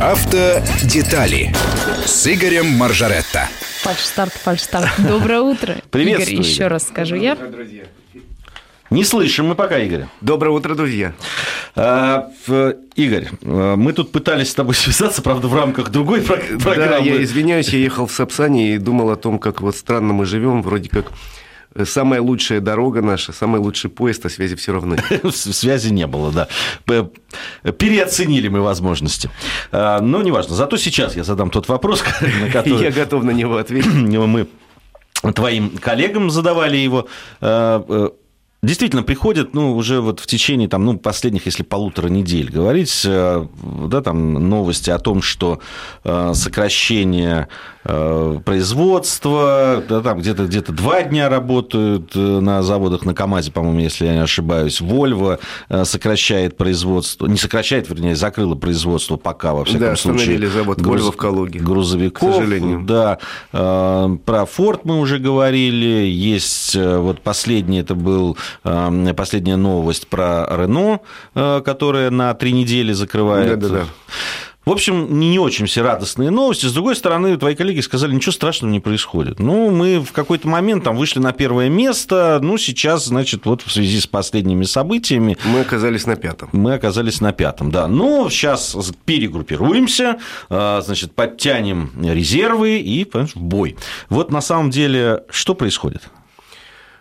Автодетали с Игорем Маржаретто. Фальш-старт, фальш-старт. Доброе утро. Приветствую, Игорь, еще раз скажу я. Не слышим мы пока, Игорь. Доброе утро, друзья. А, Игорь, а, мы тут пытались с тобой связаться, правда, в рамках другой про- Да, программы. я извиняюсь, я ехал в Сапсане и думал о том, как вот странно мы живем, вроде как самая лучшая дорога наша, самый лучший поезд, а связи все равны. С- Связи не было, да. Переоценили мы возможности. А, Но неважно. Зато сейчас я задам тот вопрос, на который... я готов на него ответить. мы твоим коллегам задавали его. Действительно, приходят, ну, уже вот в течение, там, ну, последних, если полутора недель говорить, э, да, там, новости о том, что э, сокращение э, производства, да, там, где-то где два дня работают на заводах на КАМАЗе, по-моему, если я не ошибаюсь, Вольво сокращает производство, не сокращает, вернее, закрыло производство пока, во всяком Да, случае. остановили завод груз- «Вольво» в Калуге, Грузовиков, к сожалению. да, про Форд мы уже говорили. Есть вот последний, это был последняя новость про Рено, э, которая на три недели закрывает. Да-да-да. В общем, не очень все радостные новости. С другой стороны, твои коллеги сказали, ничего страшного не происходит. Ну, мы в какой-то момент там вышли на первое место. Ну, сейчас, значит, вот в связи с последними событиями Мы оказались на пятом. мы оказались на пятом, да. Но сейчас перегруппируемся, а, значит, подтянем резервы и понимаешь, в бой. Вот на самом деле что происходит?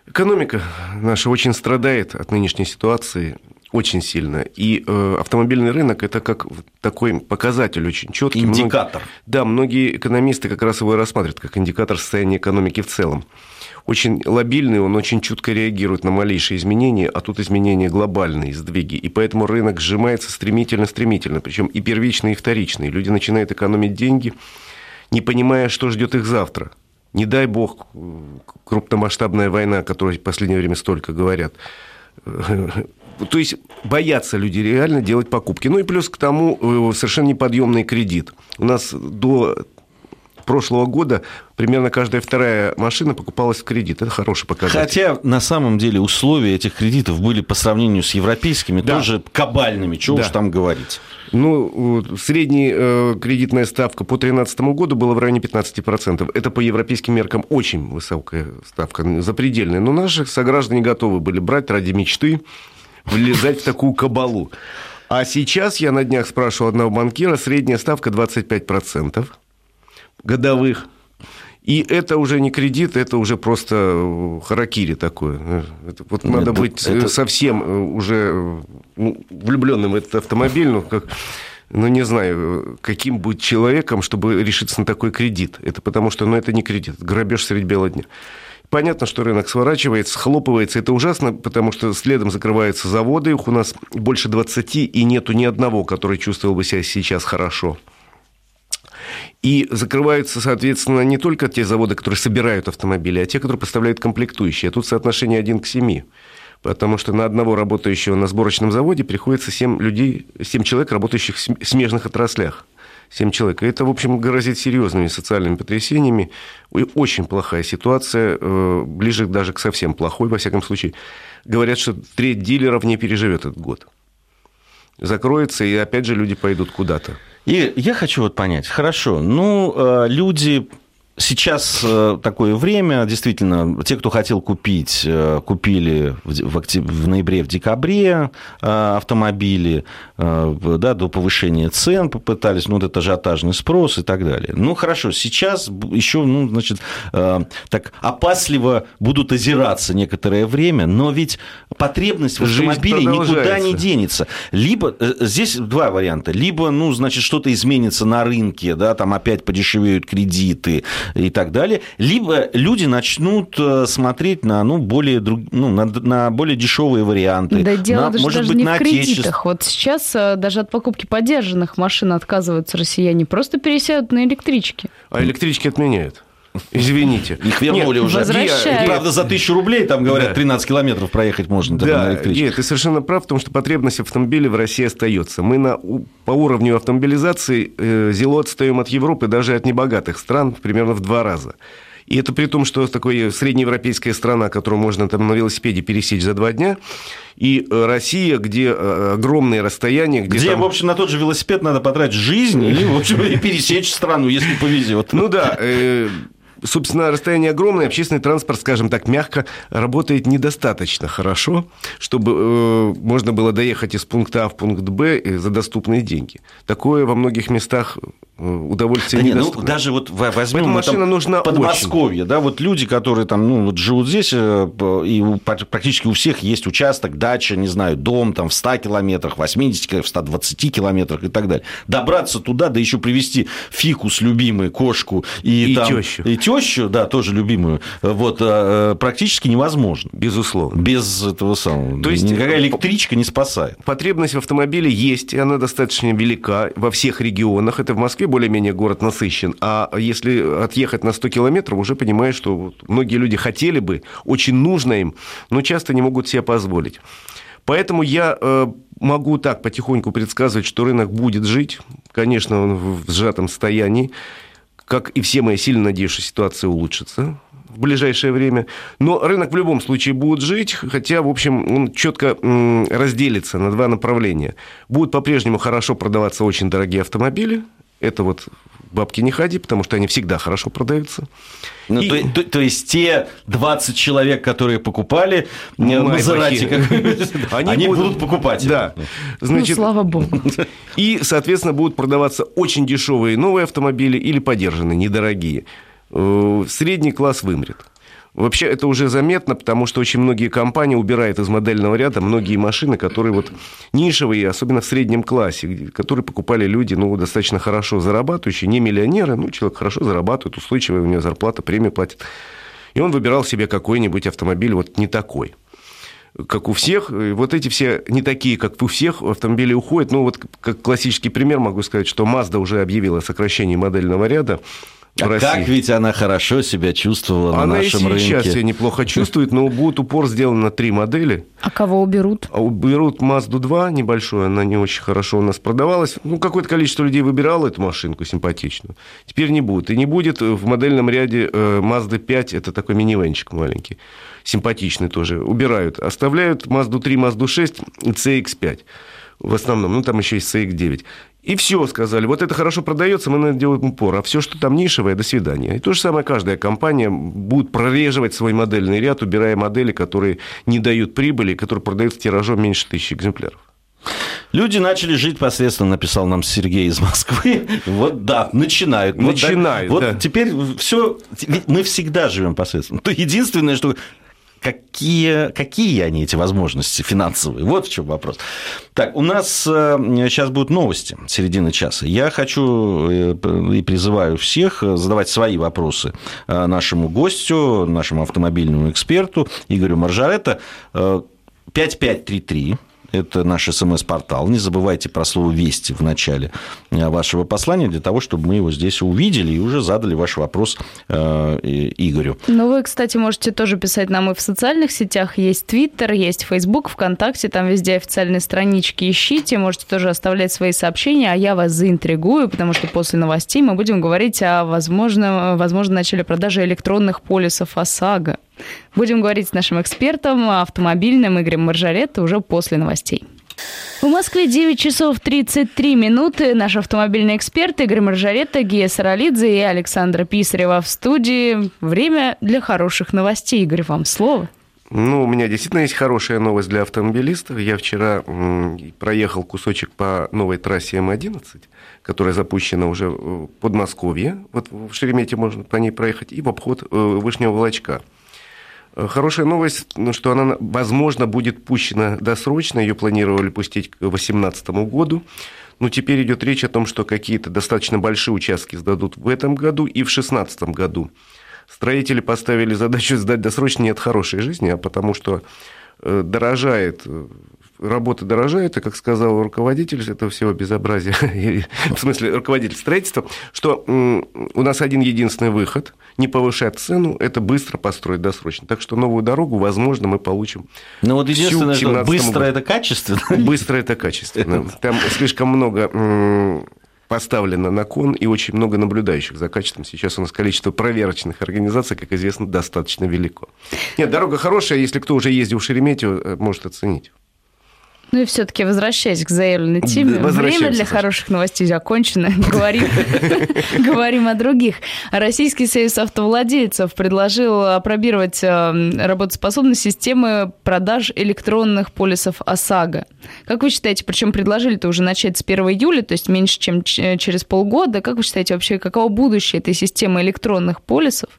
Экономика наша очень страдает от нынешней ситуации очень сильно. И э, автомобильный рынок это как такой показатель очень четкий. Индикатор. Да, многие экономисты как раз его и рассматривают как индикатор состояния экономики в целом. Очень лобильный, он очень чутко реагирует на малейшие изменения, а тут изменения глобальные, сдвиги. И поэтому рынок сжимается стремительно-стремительно, причем и первичный, и вторичный. Люди начинают экономить деньги, не понимая, что ждет их завтра. Не дай бог, крупномасштабная война, о которой в последнее время столько говорят. То есть боятся люди реально делать покупки. Ну и плюс к тому э, совершенно неподъемный кредит. У нас до прошлого года примерно каждая вторая машина покупалась в кредит. Это хороший показатель. Хотя на самом деле условия этих кредитов были по сравнению с европейскими Да. тоже кабальными, чего Да. уж там говорить. Ну, средняя э, кредитная ставка по 2013 году была в районе 15%. Это по европейским меркам очень высокая ставка, запредельная. Но наши сограждане готовы были брать ради мечты, влезать в такую кабалу. А сейчас я на днях спрашивал одного банкира, средняя ставка 25% годовых. И это уже не кредит, это уже просто э, харакири такое. Это вот надо Это- быть э, это- совсем э, уже влюбленным в этот автомобиль, ну, как, ну, не знаю, каким быть человеком, чтобы решиться на такой кредит. Это потому что, ну, это не кредит, это грабеж средь бела дня. Понятно, что рынок сворачивается, схлопывается. Это ужасно, потому что следом закрываются заводы. Их у нас больше 20, и нету ни одного, который чувствовал бы себя сейчас хорошо. И закрываются, соответственно, не только те заводы, которые собирают автомобили, а те, которые поставляют комплектующие. Тут соотношение 1 к 7. Потому что на одного работающего на сборочном заводе приходится 7 людей, 7 человек, работающих в см- смежных отраслях. 7 человек. И это, в общем, грозит серьезными социальными потрясениями. И Очень плохая ситуация, э, ближе даже к совсем плохой, во всяком случае. Говорят, что треть дилеров не переживет этот год. Закроется, и опять же люди пойдут куда-то. И я хочу вот понять, хорошо, ну, э, люди Сейчас э, такое время, действительно, те, кто хотел купить, э, купили в октяб- в ноябре, в декабре э, автомобили, да, до повышения цен попытались, ну, вот это ажиотажный спрос и так далее. Ну, хорошо, сейчас еще, ну, значит, так опасливо будут озираться некоторое время, но ведь потребность в автомобиле никуда не денется. Либо, здесь два варианта, либо, ну, значит, что-то изменится на рынке, да, там опять подешевеют кредиты и так далее, либо люди начнут э, смотреть на, ну, более, друг- ну, на, на более дешевые варианты. Да дело на, даже, может даже быть, не на в кредитах. Вот сейчас э, даже от покупки подержанных машин отказываются россияне, просто пересядут на электрички. А электрички отменяют. Извините. Их вернули уже. возвращают. Правда, за тысячу рублей, там говорят, Да. 13 километров проехать можно только на Да, электричке. нет, ты совершенно прав в том, что потребность в автомобиле в России остается. Мы на, по уровню автомобилизации э, зело отстаем от Европы, даже от небогатых стран, примерно в два раза. И это при том, что такая среднеевропейская страна, которую можно там на велосипеде пересечь за два дня, и э, Россия, где э, огромные расстояния, где, Где, там- в общем, на тот же велосипед надо потратить жизнь и, в общем, и пересечь страну, если повезет. Ну да, э, собственно, расстояние огромное, общественный транспорт, скажем так, мягко работает недостаточно хорошо, чтобы э, можно было доехать из пункта А в пункт Б э, за доступные деньги. Такое во многих местах удовольствие Да не, ну, недоступно. даже вот во- возьмем Поэтому машина там нужна Подмосковье, да, вот люди, которые там, ну, вот живут здесь, э, и практически у всех есть участок, дача, не знаю, дом там в 100 километрах, 80 километрах, в 120 километрах и так далее. Добраться туда, да еще привезти фикус любимый, кошку и, И там- тещу. И тещу, да, тоже любимую, вот, э, практически невозможно. Безусловно. Без этого самого. То есть, никакая э, электричка не спасает. Потребность в автомобиле есть, и она достаточно велика во всех регионах. Это в Москве более-менее город насыщен. А если отъехать на 100 километров, уже понимаешь, что вот многие люди хотели бы, очень нужно им, но часто не могут себе позволить. Поэтому я э, могу так потихоньку предсказывать, что рынок будет жить. Конечно, он в сжатом состоянии. Как и все я сильно надеюсь, что ситуация улучшится в ближайшее время. Но рынок в любом случае будет жить, хотя, в общем, он четко разделится на два направления. Будут по-прежнему хорошо продаваться очень дорогие автомобили. Это вот бабки не ходи, потому что они всегда хорошо продаются. Ну, И- то, то- то есть те 20 человек, которые покупали э, Мазерати, Майбахи. как- Они они, будут- будут покупать. Да. Ну, Значит, слава богу. И, соответственно, будут продаваться очень дешевые новые автомобили или подержанные, недорогие. Э, Средний класс вымрет. Вообще это уже заметно, потому что очень многие компании убирают из модельного ряда многие машины, которые вот нишевые, особенно в среднем классе, которые покупали люди, ну, достаточно хорошо зарабатывающие, не миллионеры, ну, человек хорошо зарабатывает, устойчивая у него зарплата, премия платит. И он выбирал себе какой-нибудь автомобиль вот не такой как у всех. И Вот эти все не такие, как у всех, автомобили уходят. Ну, вот как классический пример могу сказать, что Mazda уже объявила о сокращении модельного ряда А России. как ведь она хорошо себя чувствовала на Она и нашем сейчас рынке. себя неплохо чувствует, но будет упор сделан на три модели. А кого уберут? А уберут Mazda 2 небольшую, она не очень хорошо у нас продавалась. Ну, какое-то количество людей выбирало эту машинку симпатичную. Теперь не будет. И не будет в модельном ряде э, Mazda 5, это такой минивенчик маленький, симпатичный тоже. Убирают. Оставляют Mazda 3, Mazda 6 и CX-5 в основном. Ну, там еще есть CX-9. И все, сказали, вот это хорошо продается, мы на это делаем упор. А все, что там нишевое, до свидания. И то же самое каждая компания будет прореживать свой модельный ряд, убирая модели, которые не дают прибыли, которые продаются тиражом меньше тысячи экземпляров. Люди начали жить посредственно, написал нам Сергей из Москвы. Вот да, начинают. Вот да, Начинают, Вот да. теперь все, мы всегда живем посредственно. То единственное, что какие, какие они, эти возможности финансовые? Вот в чем вопрос. Так, у нас э, сейчас будут новости середины часа. Я хочу э, и призываю всех э, задавать свои вопросы э, нашему гостю, нашему автомобильному эксперту Игорю Маржаретто. Э, 5533 это наш смс-портал. Не забывайте про слово «Вести» в начале э, вашего послания, для того, чтобы мы его здесь увидели и уже задали ваш вопрос э, Игорю. Ну, вы, кстати, можете тоже писать нам и в социальных сетях. Есть Твиттер, есть Фейсбук, ВКонтакте, там везде официальные странички ищите. Можете тоже оставлять свои сообщения, а я вас заинтригую, потому что после новостей мы будем говорить о возможном, возможном начале продажи электронных полисов ОСАГО. Будем говорить с нашим экспертом, автомобильным Игорем Маржаретто уже после новостей. В Москве 9 часов 33 минуты. Наш автомобильный эксперт Игорь Маржаретто, Гия Саралидзе и Александра Писарева в студии. Время для хороших новостей. Игорь, вам слово. Ну, у меня действительно есть хорошая новость для автомобилистов. Я вчера проехал кусочек по новой трассе М11, которая запущена уже в Подмосковье. Вот в Шеремете можно по ней проехать, и в обход э, Вышнего Волочка. Э, Хорошая новость, ну, что она, возможно, будет пущена досрочно. Ее планировали пустить к 2018 году. Но теперь идет речь о том, что какие-то достаточно большие участки сдадут в этом году и в 2016 году. Строители поставили задачу сдать досрочно не от хорошей жизни, а потому что э, дорожает, э, работа дорожает, и, как сказал руководитель этого всего безобразия, в смысле руководитель строительства, что у нас один единственный выход – не повышать цену, это быстро построить досрочно. Так что новую дорогу, возможно, мы получим Ну вот единственное, что 17 быстро году. это качественно. Быстро это качественно. Там слишком много поставлено на кон и очень много наблюдающих за качеством. Сейчас у нас количество проверочных организаций, как известно, достаточно велико. Нет, дорога хорошая, если кто уже ездил в Шереметьево, э, может оценить. Ну и все-таки возвращаясь к заявленной теме, время для хороших новостей закончено. Говорим, говорим о других. Российский союз автовладельцев предложил опробировать э, работоспособность системы продаж электронных полисов ОСАГО. Как вы считаете, причем предложили-то уже начать с 1 июля, то есть меньше, чем через полгода. Как вы считаете вообще, каково будущее этой системы электронных полисов?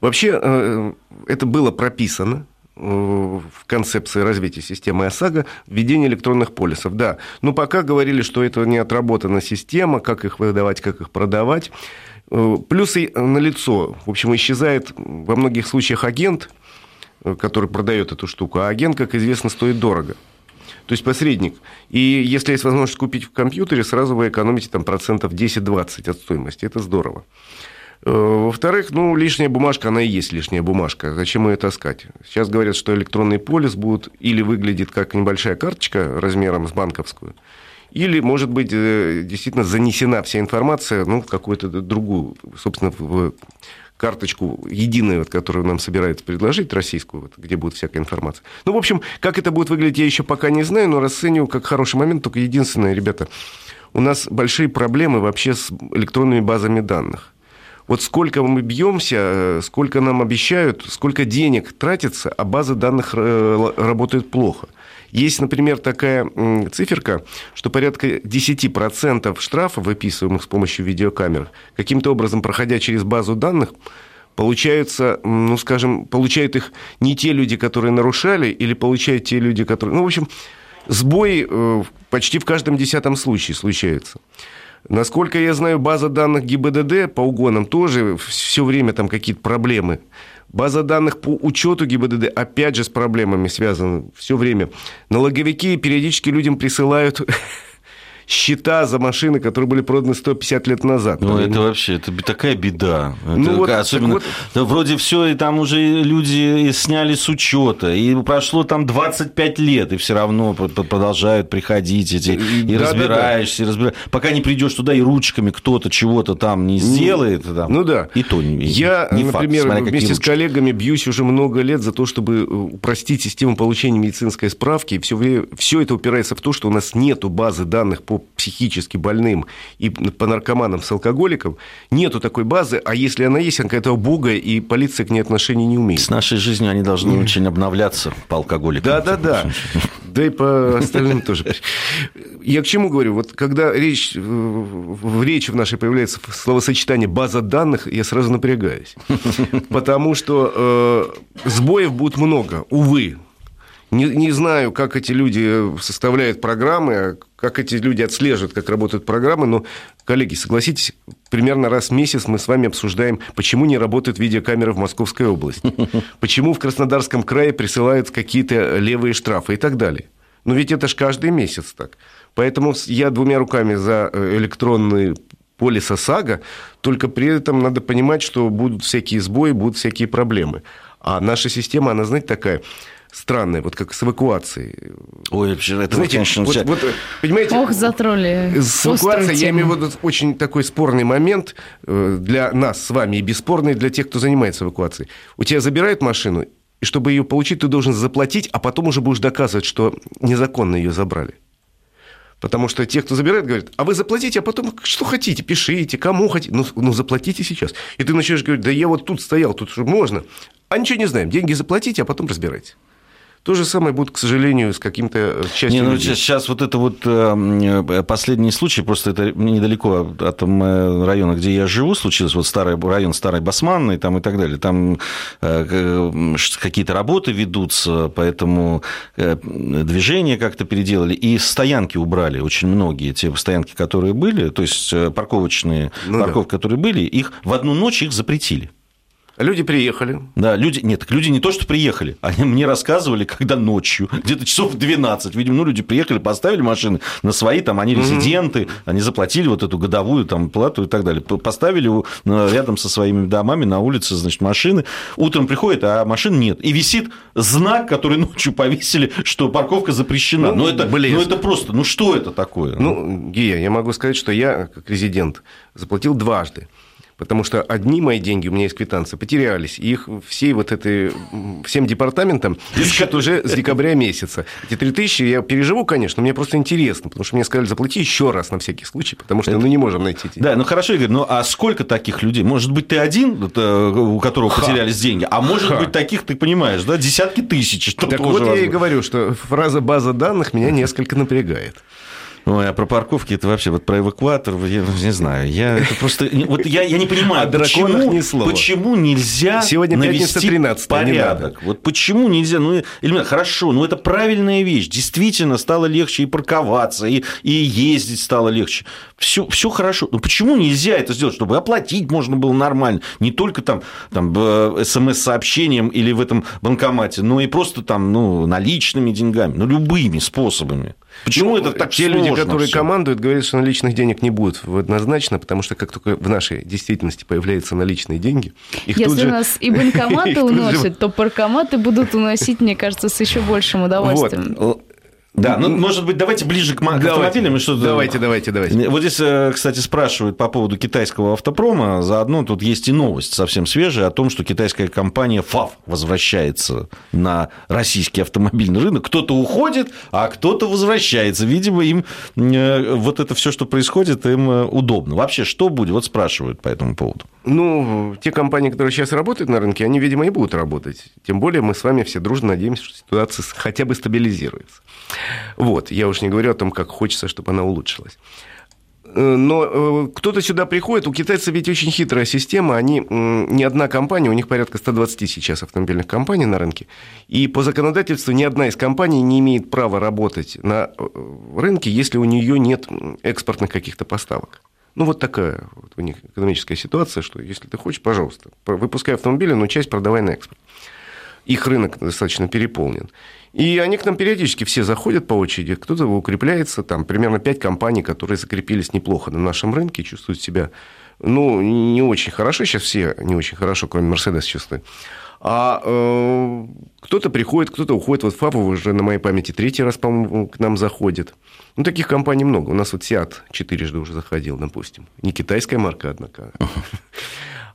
Вообще, э, это было прописано в концепции развития системы ОСАГО введение электронных полисов. Да, но пока говорили, что это не отработана система, как их выдавать, как их продавать. Э, плюсы налицо. В общем, исчезает во многих случаях агент, э, который продает эту штуку, а агент, как известно, стоит дорого. То есть посредник. И если есть возможность купить в компьютере, сразу вы экономите там процентов 10-20 от стоимости. Это здорово. Э, во-вторых, ну, лишняя бумажка, она и есть лишняя бумажка. Зачем ее таскать? Сейчас говорят, что электронный полис будет или выглядит как небольшая карточка размером с банковскую, или, может быть, э, действительно занесена вся информация ну, в какую-то другую, собственно, в карточку единую, вот, которую нам собирается предложить, российскую, вот, где будет всякая информация. Ну, в общем, как это будет выглядеть, я еще пока не знаю, но расцениваю как хороший момент. Только единственное, ребята, у нас большие проблемы вообще с электронными базами данных вот сколько мы бьемся, э, сколько нам обещают, сколько денег тратится, а базы данных э, работают плохо. Есть, например, такая циферка, что порядка 10% штрафов, выписываемых с помощью видеокамер, каким-то образом, проходя через базу данных, получаются, ну, скажем, получают их не те люди, которые нарушали, или получают те люди, которые... Ну, в общем, сбои э, почти в каждом десятом случае случаются. Насколько я знаю, база данных ГИБДД по угонам тоже все время там какие-то проблемы. База данных по учету ГИБДД опять же с проблемами связана все время. Налоговики периодически людям присылают счета за машины, которые были проданы 150 лет назад. Ну, это вообще, это такая беда. Ну, это, вот, особенно, вот... да, вроде все, и там уже люди сняли с учета, и прошло там 25 лет, и все равно продолжают приходить эти, и да, разбираешься, да, да. И разбираешься, пока не придешь туда, и ручками кто-то чего-то там не сделает. Там, ну да. И то не Я, не например, факт, смотря, вместе с коллегами бьюсь уже много лет за то, чтобы упростить систему получения медицинской справки, и все, все это упирается в то, что у нас нет базы данных по психически больным и по наркоманам с алкоголиком, нету такой базы, а если она есть, она какая-то убогая, и полиция к ней отношения не умеет. С нашей жизнью они должны mm. очень обновляться по алкоголикам. Да-да-да. Да и по остальным тоже. Я к чему говорю? Вот когда речь, в речи в нашей появляется словосочетание «база данных», я сразу напрягаюсь. Потому что э, сбоев будет много, увы. Не, не знаю, как эти люди составляют программы, как эти люди отслеживают, как работают программы, но, коллеги, согласитесь, примерно раз в месяц мы с вами обсуждаем, почему не работают видеокамеры в Московской области, почему в Краснодарском крае присылают какие-то левые штрафы и так далее. Но ведь это же каждый месяц так. Поэтому я двумя руками за э, электронный полис ОСАГО, только при этом надо понимать, что будут всякие сбои, будут всякие проблемы. А наша система, она, знаете, такая странное, вот как с эвакуацией. Ой, вообще, это Знаете, конечно, вот, вот, понимаете, Ох, затроли. С эвакуацией я имею в виду очень такой спорный момент э, для нас с вами и бесспорный для тех, кто занимается эвакуацией. У тебя забирают машину, и чтобы ее получить, ты должен заплатить, а потом уже будешь доказывать, что незаконно ее забрали. Потому что те, кто забирает, говорят, а вы заплатите, а потом что хотите, пишите, кому хотите, ну, ну заплатите сейчас. И ты начинаешь говорить, да я вот тут стоял, тут же можно. А ничего не знаем, деньги заплатите, а потом разбирайте. То же самое будет, к сожалению, с каким-то э, частью Не, ну, людей. Сейчас вот это вот э, последний случай, просто это недалеко от района, где я живу, случилось, вот старый район Старой Басманной там и так далее. Там э, какие-то работы ведутся, поэтому движение как-то переделали, и стоянки убрали очень многие, те стоянки, которые были, то есть парковочные, ну, парковки, да. которые были, их в одну ночь их запретили. Люди приехали. Да, люди, нет, так люди не то, что приехали, они мне рассказывали, когда ночью, где-то часов в 12, видимо, ну, люди приехали, поставили машины на свои, там, они резиденты, mm-hmm. они заплатили вот эту годовую там плату и так далее, поставили рядом со своими домами на улице, значит, машины, утром приходит, а машин нет, и висит знак, который ночью повесили, что парковка запрещена. Ну, ну это, ну, это просто, ну, что это такое? Ну, Гия, я могу сказать, что я, как резидент, заплатил дважды потому что одни мои деньги, у меня есть квитанция, потерялись. И их всей вот этой, всем департаментам ищут уже с декабря месяца. Эти три тысячи я переживу, конечно, мне просто интересно, потому что мне сказали, заплати еще раз на всякий случай, потому что, ну, не можем найти эти Да, ну, хорошо, Игорь, ну, а сколько таких людей? Может быть, ты один, у которого Ха. потерялись деньги, а может Ха. быть, таких, ты понимаешь, да, десятки тысяч. Так вот я и говорю, что фраза «база данных» меня несколько напрягает. Ой, а про парковки это вообще, вот про эвакуатор, я не знаю. Я это просто. Вот я, я не понимаю, а почему, ни слова. почему нельзя Сегодня навести 13 порядок? Вот почему нельзя? Ну, или, хорошо, ну это правильная вещь. Действительно стало легче и парковаться, и, и ездить стало легче. Все, все хорошо. Но почему нельзя это сделать, чтобы оплатить можно было нормально? Не только там, там смс-сообщением или в этом банкомате, но и просто там, ну, наличными деньгами, ну, любыми способами. Почему ну, это так Те люди, которые все? командуют, говорят, что наличных денег не будет однозначно, потому что как только в нашей действительности появляются наличные деньги, их Если тут же... нас и банкоматы уносят, то паркоматы будут уносить, мне кажется, с еще большим удовольствием. Вот. Да, ну, может быть, давайте ближе к, давайте, автомобилям. Что давайте, давайте, давайте. Вот здесь, э, кстати, спрашивают по поводу китайского автопрома. Заодно тут есть и новость совсем свежая о том, что китайская компания ФАВ возвращается на российский автомобильный рынок. Кто-то уходит, а кто-то возвращается. Видимо, им э, вот это все, что происходит, им э, удобно. Вообще, что будет? Вот спрашивают по этому поводу. Ну, те компании, которые сейчас работают на рынке, они, видимо, и будут работать. Тем более мы с вами все дружно надеемся, что ситуация хотя бы стабилизируется. Вот, я уж не говорю о том, как хочется, чтобы она улучшилась. Э, но э, кто-то сюда приходит, у китайцев ведь очень хитрая система, они, ни одна компания, у них порядка 120 сейчас автомобильных компаний на рынке, и по законодательству ни одна из компаний не имеет права работать на э, рынке, если у нее нет экспортных каких-то поставок. Ну, вот такая вот у них экономическая ситуация, что если ты хочешь, пожалуйста, выпускай автомобили, но часть продавай на экспорт. Их рынок достаточно переполнен. И они к нам периодически все заходят по очереди, кто-то укрепляется, там примерно 5 компаний, которые закрепились неплохо на нашем рынке, чувствуют себя, ну, не очень хорошо, сейчас все не очень хорошо, кроме Мерседес чувствуют. А э, кто-то приходит, кто-то уходит. Вот Фапов уже на моей памяти третий раз, по-моему, к нам заходит. Ну, таких компаний много. У нас вот Сиат четырежды уже заходил, допустим. Не китайская марка, однако.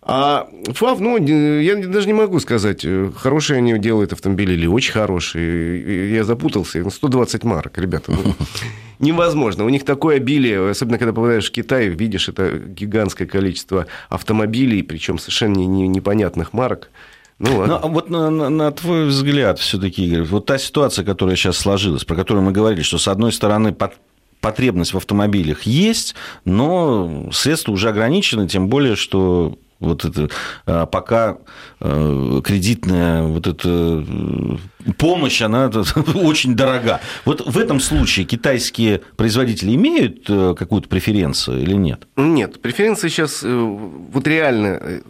А ФАВ, ну, я даже не могу сказать, э, хорошие они делают автомобили или очень хорошие. Я запутался. 120 марок, ребята. Ну, невозможно. У них такое обилие, особенно когда попадаешь в Китай, видишь это гигантское количество автомобилей, причем совершенно непонятных марок. Ну, ну, а вот на, на, на твой взгляд, все-таки, Игорь, вот та ситуация, которая сейчас сложилась, про которую мы говорили, что с одной стороны под потребность в автомобилях есть, но средства уже ограничены, тем более, что вот это а, пока а, кредитная вот эта э, помощь, она очень дорога. Вот в этом случае китайские производители имеют э, какую-то преференцию или нет? Нет, преференции сейчас э, вот реально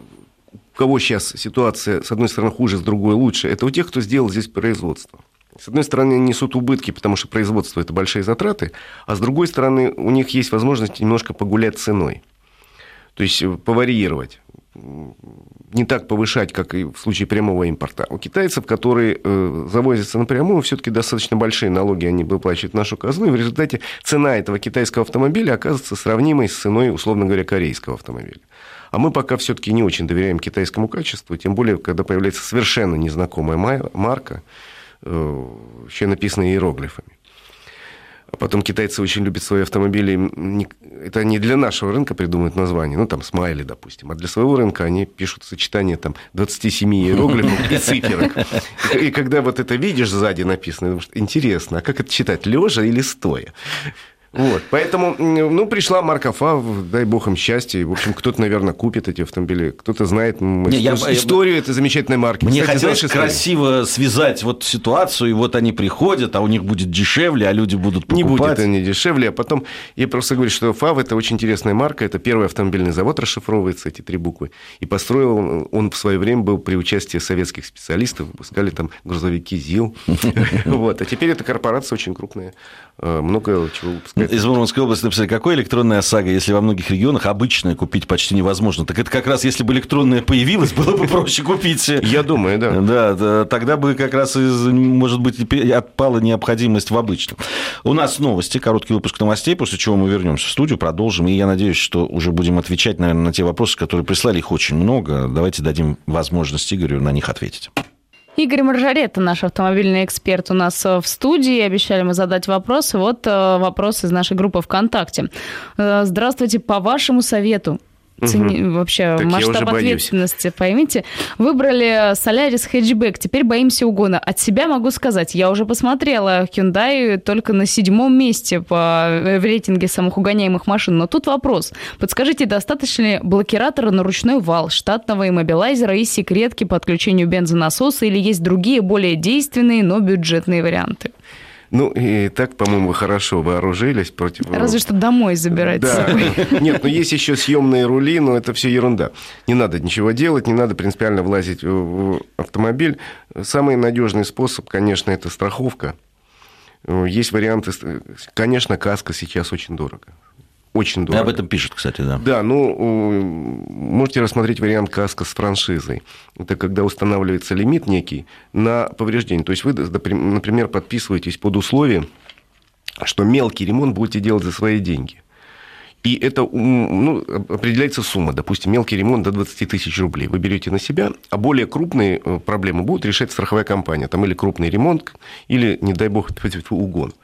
у кого сейчас ситуация, с одной стороны, хуже, с другой лучше, это у тех, кто сделал здесь производство. С одной стороны, несут убытки, потому что производство – это большие затраты, а с другой стороны, у них есть возможность немножко погулять ценой. То есть поварьировать не так повышать, как и в случае прямого импорта. У китайцев, которые э, завозятся напрямую, все-таки достаточно большие налоги они выплачивают в нашу казну, и в результате цена этого китайского автомобиля оказывается сравнимой с ценой, условно говоря, корейского автомобиля. А мы пока все-таки не очень доверяем китайскому качеству, тем более, когда появляется совершенно незнакомая марка, э, еще написанная иероглифами. А потом китайцы очень любят свои автомобили. Это не для нашего рынка придумывают название, ну, там, смайли, допустим. А для своего рынка они пишут сочетание там 27 иероглифов и циферок. И когда вот это видишь сзади написано, думаешь, интересно, а как это читать, лежа или стоя? Вот, поэтому, ну, пришла марка ФАВ, дай бог им счастья. В общем, кто-то, наверное, купит эти автомобили, кто-то знает Не, я- историю этой замечательной марки. Мне Кстати, хотелось знаешь историю? красиво связать вот ситуацию, и вот они приходят, а у них будет дешевле, а люди будут покупать. Не будет они дешевле, а потом я просто говорю, что ФАВ это очень интересная марка, это первый автомобильный завод расшифровывается, эти три буквы. И построил он, он в свое время был при участии советских специалистов, выпускали там грузовики ЗИЛ. Вот. А теперь эта корпорация очень крупная, много чего выпускает. Из Мурманской области написали, какой электронная ОСАГО, если во многих регионах обычная купить почти невозможно. Так это как раз, если бы электронная появилась, было бы проще купить. Я думаю, да. Да, да, тогда бы как раз, может быть, отпала необходимость в обычном. У нас новости, короткий выпуск новостей, после чего мы вернемся в студию, продолжим. И я надеюсь, что уже будем отвечать, наверное, на те вопросы, которые прислали. Их очень много. Давайте дадим возможность Игорю на них ответить. Игорь Маржарета, наш автомобильный эксперт, у нас э, в студии. Обещали мы задать вопросы. Вот э, вопрос из нашей группы ВКонтакте. Э, Здравствуйте, по вашему совету. Цени- Вообще, Так масштаб боюсь. ответственности, поймите. Выбрали Солярис хэтчбэк, теперь боимся угона. От себя могу сказать, я уже посмотрела Hyundai только на седьмом месте по, э, в рейтинге самых угоняемых машин. Но тут вопрос. Подскажите, достаточно ли блокиратора на ручной вал, штатного иммобилайзера и секретки по отключению бензонасоса или есть другие, более действенные, но бюджетные варианты? Ну, и так, по-моему, вы хорошо вооружились против... Разве что домой забирать Да. Нет, но есть еще съемные рули, но это все ерунда. Не надо ничего делать, не надо принципиально влазить в- автомобиль. Самый надежный способ, конечно, это страховка. Э, Есть варианты, с- конечно, каска сейчас очень дорого. Очень дорого. Об этом пишут, кстати, да. Да, ну, можете рассмотреть вариант каска с франшизой. Это когда устанавливается лимит некий на повреждение. То есть вы, например, подписываетесь под условие, что мелкий ремонт будете делать за свои деньги. И это ну, определяется сумма. Допустим, мелкий ремонт до 20 тысяч рублей вы берете на себя, а более крупные э, проблемы будут решать страховая компания. Там или крупный ремонт, или, не дай бог, угон.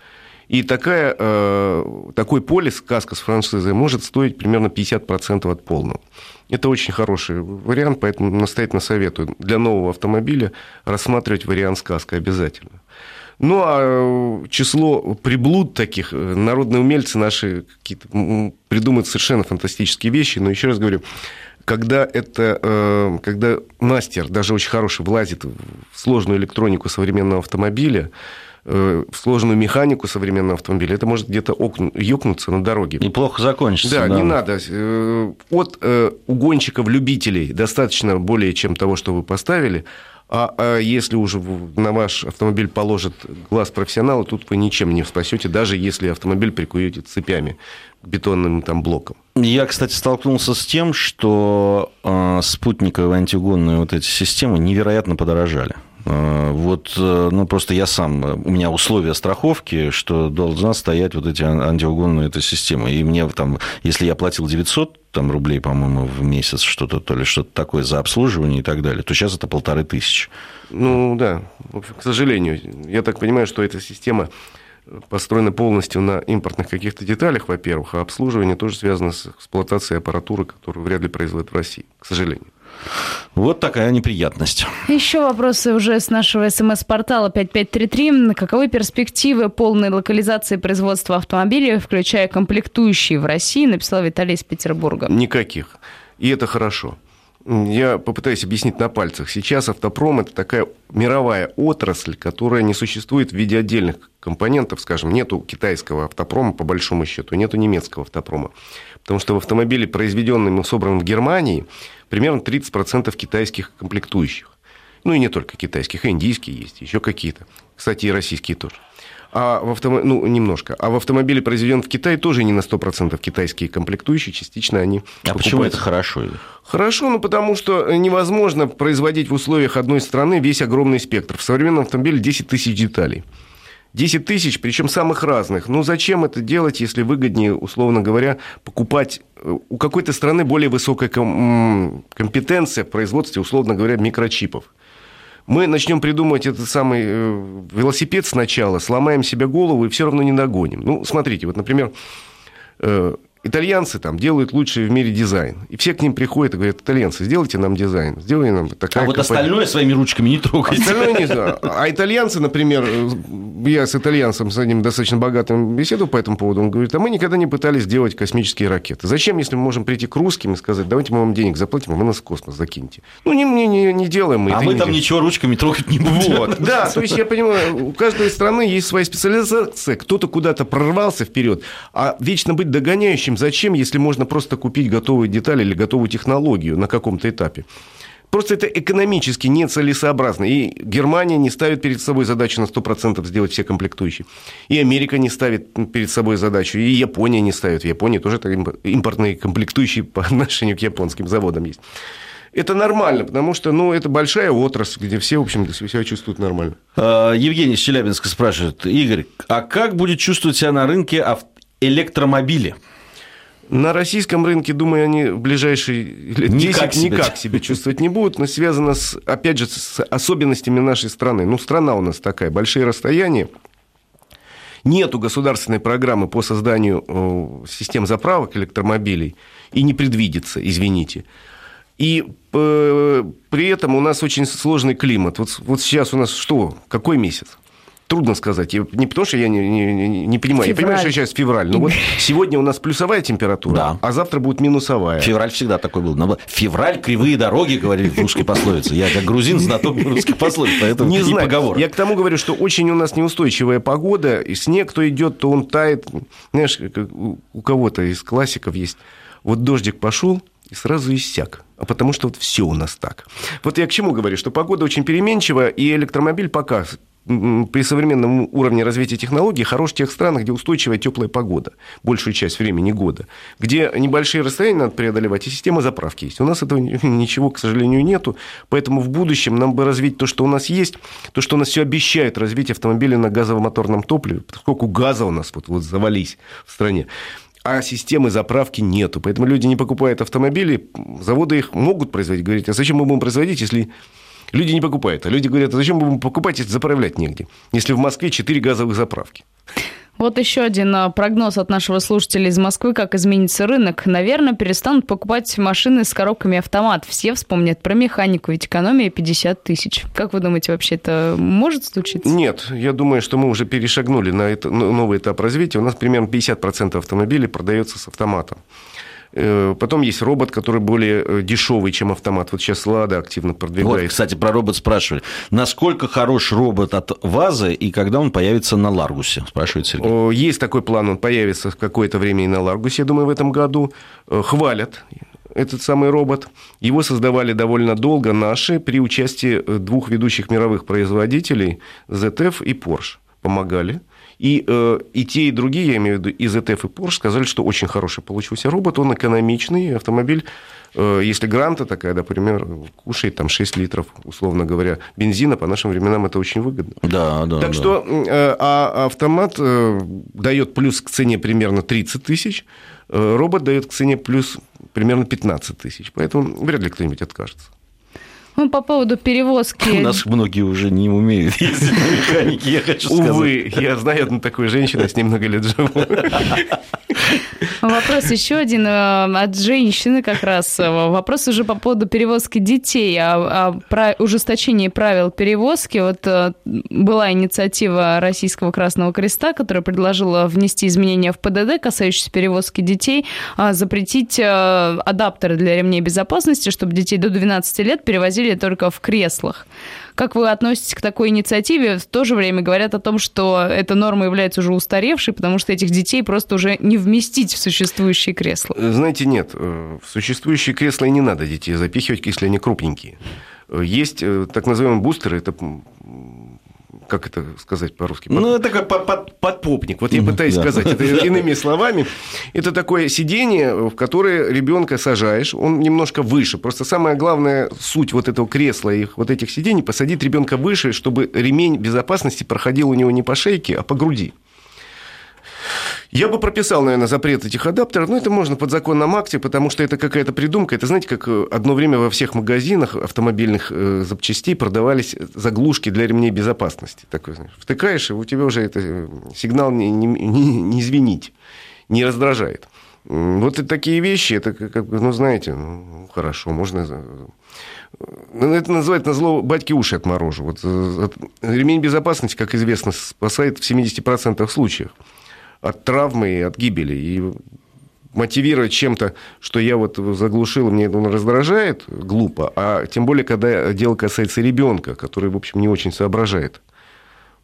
И такая, э, такой полис, каска с франшизой, может стоить примерно 50% от полного. Это очень хороший вариант, поэтому настоятельно советую для нового автомобиля рассматривать вариант с каской обязательно. Ну, а э, число приблуд таких, э, народные умельцы наши какие-то м, придумывают совершенно фантастические вещи, но еще раз говорю, когда это, когда мастер, даже очень хороший, влазит в сложную электронику современного автомобиля, сложную механику современного автомобиля, это может где-то ёкнуться на дороге. Неплохо закончится. Да, не надо. Э, От э, угонщиков-любителей достаточно более чем того, что вы поставили. А, а если уже на ваш автомобиль положит глаз профессионала, тут вы ничем не спасете, даже если автомобиль прикуете цепями к бетонным там блокам. Я, кстати, столкнулся с тем, что э, спутниковые антиугонные вот эти системы невероятно подорожали. Э, Вот, э, ну, просто я сам, э, у меня условия страховки, что должна стоять вот эти ан- антиугонные эта системы. И мне там, если я платил 900 там, рублей, по-моему, в месяц, что-то, то ли что-то такое за обслуживание и так далее, то сейчас это полторы тысячи. Ну да, в общем, к сожалению, я так понимаю, что эта система построена полностью на импортных каких-то деталях, во-первых, а обслуживание тоже связано с эксплуатацией аппаратуры, которую вряд ли производят в России, к сожалению. Вот такая неприятность. Еще вопросы уже с нашего смс-портала 5533. Каковы перспективы полной локализации производства автомобилей, включая комплектующие в России, написал Виталий из Петербурга. Никаких. И это хорошо. Я попытаюсь объяснить на пальцах. Сейчас автопром – это такая мировая отрасль, которая не существует в виде отдельных компонентов. Скажем, нету китайского автопрома, по большому счету, нету немецкого автопрома. Потому что в автомобиле, произведенном и собранном в Германии, примерно 30% китайских комплектующих. Ну и не только китайских, индийские есть, еще какие-то. Кстати, и российские тоже. А в автомо... ну, немножко. А в автомобиле, произведенном в Китае, тоже не на 100% китайские комплектующие, частично они А почему это хорошо? Хорошо, ну потому что невозможно производить в условиях одной страны весь огромный спектр. В современном автомобиле 10 тысяч деталей. 10 тысяч, причем самых разных. Ну, зачем это делать, если выгоднее, условно говоря, покупать э, у какой-то страны более высокая компетенция в производстве, условно говоря, микрочипов? Мы начнем придумывать этот самый э, велосипед сначала, сломаем себе голову и все равно не догоним. Ну, смотрите, вот, например, э, итальянцы там делают лучший в мире дизайн. И все к ним приходят и говорят, итальянцы, сделайте нам дизайн, сделайте нам такая А вот компания». остальное своими ручками не трогайте. Остальное не знаю. А итальянцы, например, я с итальянцем, с одним достаточно богатым беседовал по этому поводу, он говорит, а мы никогда не пытались делать космические ракеты. Зачем, если мы можем прийти к русским и сказать, давайте мы вам денег заплатим, а вы нас в космос закиньте. Ну, не, не, не, не делаем мы А мы там делаем. ничего ручками трогать не будем. Вот, да, то есть я понимаю, у каждой страны есть своя специализация, кто-то куда-то прорвался вперед, а вечно быть догоняющим зачем, если можно просто купить готовые детали или готовую технологию на каком-то этапе? Просто это экономически нецелесообразно. И Германия не ставит перед собой задачу на 100% сделать все комплектующие. И Америка не ставит перед собой задачу. И Япония не ставит. В Японии тоже импортные комплектующие по отношению к японским заводам есть. Это нормально, потому что ну, это большая отрасль, где все, в общем, себя чувствуют нормально. А, Евгений из Челябинска спрашивает. Игорь, а как будет чувствовать себя на рынке электромобили? На российском рынке, думаю, они в ближайшие лет 10 Никак себя. никак себя чувствовать не будут, но связано, с, опять же, с особенностями нашей страны. Ну, страна у нас такая, большие расстояния. Нету государственной программы по созданию э, систем заправок электромобилей и не предвидится, извините. И э, при этом у нас очень сложный климат. Вот, вот сейчас у нас что? Какой месяц? Трудно сказать. Я- не потому, что я не, не- не- понимаю. Я понимаю, Февраль. что сейчас февраль. Но вот сегодня у нас плюсовая температура, Да. а завтра будет минусовая. Февраль всегда такой был. Февраль, кривые дороги, говорили в русской пословице. Я как грузин знаток русской пословицы, поэтому Не знаю. поговор. Я к тому говорю, что очень у нас неустойчивая погода, и снег то идет, то он тает. Знаешь, у кого-то из классиков есть. Вот дождик пошел, и сразу иссяк. А потому что вот все у нас так. Вот я к чему говорю, что погода очень переменчива, и электромобиль пока при современном уровне развития технологий хорош в тех странах, где устойчивая теплая погода, большую часть времени года, где небольшие расстояния надо преодолевать, и система заправки есть. У нас этого ничего, к сожалению, нету, поэтому в будущем нам бы развить то, что у нас есть, то, что у нас все обещает развить автомобили на газово-моторном топливе, поскольку газа у нас вот, вот завались в стране. А системы заправки нету. Поэтому люди не покупают автомобили, заводы их могут производить. Говорят, а зачем мы будем производить, если люди не покупают? А люди говорят, а зачем будем покупать, если заправлять негде? Если в Москве 4 газовых заправки. Вот еще один а, прогноз от нашего слушателя из Москвы, как изменится рынок. Наверное, перестанут покупать машины с коробками автомат. Все вспомнят про механику, ведь экономия 50 тысяч. Как вы думаете, вообще это может случиться? Нет, я думаю, что мы уже перешагнули на это, новый этап развития. У нас примерно 50% автомобилей продается с автоматом. Э, Потом есть робот, который более э, дешевый, чем автомат. Вот сейчас Лада активно Вот, продвигает. кстати, про робот спрашивали. Насколько хорош робот от ВАЗа и когда он появится на Ларгусе? Спрашивает Сергей. Есть такой план, он появится в какое-то время и на Ларгусе, я думаю, в этом году. Э, Хвалят этот самый робот. Его создавали довольно долго наши при участии двух ведущих мировых производителей ZF и Porsche. Помогали. И, э, и те, и другие, я имею в виду и ZF, и Porsche, сказали, что очень хороший получился робот, он экономичный, автомобиль, э, если гранта такая, например, кушает там 6 литров, условно говоря, бензина, по нашим временам это очень выгодно. Да, да. Так да. что э, а автомат дает плюс к цене примерно 30 тысяч, робот дает к цене плюс примерно 15 тысяч. Поэтому вряд ли кто-нибудь откажется. Ну, по поводу перевозки... У нас многие уже не умеют ездить на механике, я хочу сказать. Увы, я знаю одну такую женщину, я с ней много лет живу. Вопрос еще один э, от женщины как раз. Э, Вопрос уже по поводу перевозки детей, о, о пра- ужесточении правил перевозки. Вот э, была инициатива Российского Красного Креста, которая предложила внести изменения в ПДД, касающиеся перевозки детей, а, запретить адаптеры для ремней безопасности, чтобы детей до 12 лет перевозили только в креслах. Как вы относитесь к такой инициативе? В то же время говорят о том, что эта норма является уже устаревшей, потому что этих детей просто уже не вместить в существующие кресла. Знаете, нет, э, в существующие кресла и не надо детей запихивать, если они крупненькие. Э, Есть э, так называемые бустеры, это как это сказать по-русски? Ну, это как под- под- подпопник. Вот я пытаюсь да. сказать это иными словами. Это такое сиденье, в которое ребенка сажаешь, он немножко выше. Просто самая главная суть вот этого кресла и вот этих сидений посадить ребенка выше, чтобы ремень безопасности проходил у него не по шейке, а по груди. Я бы прописал, наверное, запрет этих адаптеров, но это можно под законном акте, потому что это какая-то придумка. Это, знаете, как э, одно время во всех магазинах автомобильных э, запчастей продавались заглушки для ремней безопасности. Такой, знаешь, втыкаешь, и у тебя уже это, э, сигнал не, не, не- не звенить, не раздражает. Вот и такие вещи, это как бы, ну, знаете, ну, хорошо, можно... Ну, это называют на зло батьки уши отморожу. Вот ремень безопасности, как известно, спасает в 70% случаев от травмы и от гибели. И мотивировать чем-то, что я вот заглушил, мне это раздражает, глупо. А тем более, когда дело касается ребенка, который, в общем, не очень соображает.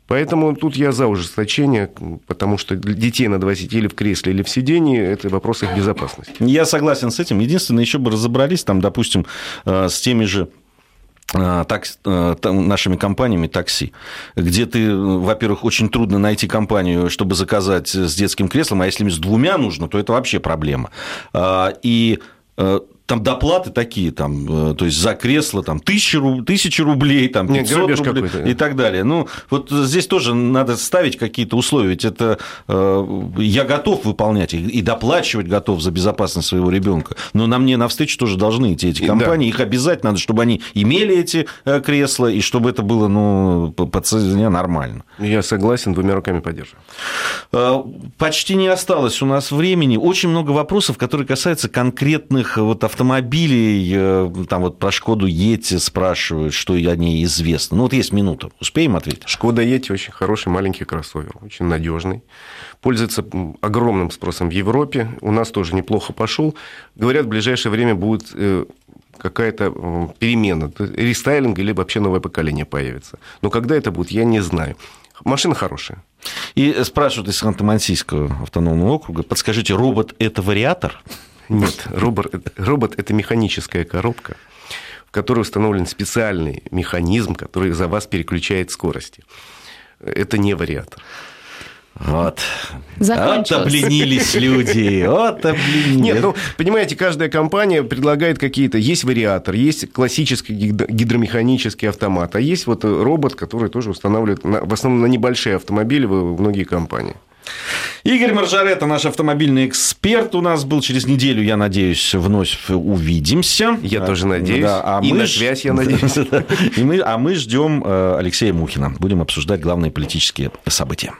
Поэтому тут я за ужесточение, потому что детей надо возить или в кресле, или в сидении, это вопрос их безопасности. Я согласен с этим. Единственное, еще бы разобрались там, допустим, э, с теми же так, э, нашими компаниями такси, где ты, во-первых, очень трудно найти компанию, чтобы заказать с детским креслом, а если с двумя нужно, то это вообще проблема. И там доплаты такие, там, э, то есть за кресло там, тысячи, тысячи рублей, там, 500 Нет, рублей и так далее. Ну, вот здесь тоже надо ставить какие-то условия, ведь это э, я готов выполнять и доплачивать готов за безопасность своего ребенка, но на мне навстречу тоже должны идти эти компании, да. их обязательно надо, чтобы они имели эти э, кресла, и чтобы это было, ну, по цене нормально. Я согласен, двумя руками поддерживаю. Почти не осталось у нас времени, очень много вопросов, которые касаются конкретных вот автомобилей, э, там вот про Шкоду Ети спрашивают, что о ней известно. Ну, вот есть минута, успеем ответить? Шкода Ети очень хороший маленький кроссовер, очень надежный. Пользуется огромным спросом в Европе. У нас тоже неплохо пошел. Говорят, в ближайшее время будет э, какая-то перемена, рестайлинг или вообще новое поколение появится. Но когда это будет, я не знаю. Машина хорошая. И спрашивают из Ханты-Мансийского автономного округа, подскажите, робот – это вариатор? Нет, робот, робот – это механическая коробка, в которой установлен специальный механизм, который за вас переключает скорости. Это не вариатор. Вот. Вот обленились люди. Вот обленились. Нет, ну, понимаете, каждая компания предлагает какие-то... Есть вариатор, есть классический гидромеханический автомат, а есть вот робот, который тоже устанавливает в основном на небольшие автомобили в многие компании. Игорь Маржарета, наш автомобильный эксперт, у нас был через неделю, я надеюсь, вновь увидимся. Я тоже надеюсь. Да, а И мы на связь, я надеюсь. И мы, а мы ждем э, Алексея Мухина. Будем обсуждать главные политические события.